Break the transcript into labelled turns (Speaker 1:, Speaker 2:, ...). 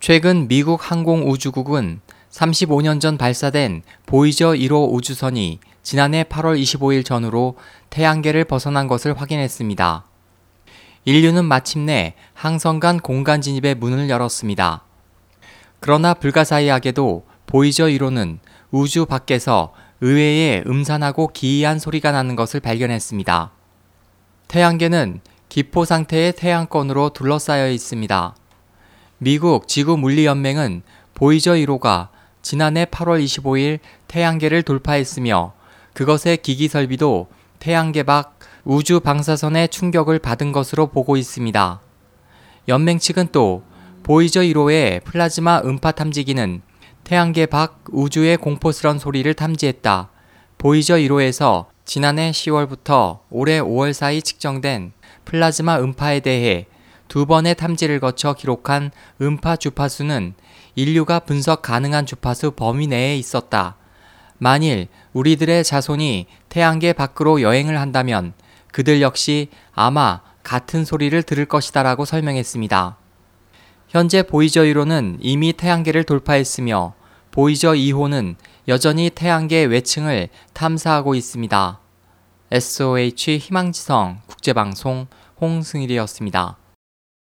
Speaker 1: 최근 미국 항공우주국은 35년 전 발사된 보이저 1호 우주선이 지난해 8월 25일 전후로 태양계를 벗어난 것을 확인했습니다. 인류는 마침내 항성 간 공간 진입의 문을 열었습니다. 그러나 불가사의하게도 보이저 1호는 우주 밖에서 의외의 음산하고 기이한 소리가 나는 것을 발견했습니다. 태양계는 기포 상태의 태양권으로 둘러싸여 있습니다. 미국 지구물리연맹은 보이저 1호가 지난해 8월 25일 태양계를 돌파했으며 그것의 기기 설비도 태양계 밖 우주 방사선의 충격을 받은 것으로 보고 있습니다. 연맹 측은 또 보이저 1호의 플라즈마 음파 탐지기는 태양계 밖 우주의 공포스런 소리를 탐지했다. 보이저 1호에서 지난해 10월부터 올해 5월 사이 측정된 플라즈마 음파에 대해 두 번의 탐지를 거쳐 기록한 음파 주파수는 인류가 분석 가능한 주파수 범위 내에 있었다. 만일 우리들의 자손이 태양계 밖으로 여행을 한다면 그들 역시 아마 같은 소리를 들을 것이다라고 설명했습니다. 현재 보이저 1호는 이미 태양계를 돌파했으며 보이저 2호는 여전히 태양계 외층을 탐사하고 있습니다. SOH 희망지성 국제방송 홍승일이었습니다.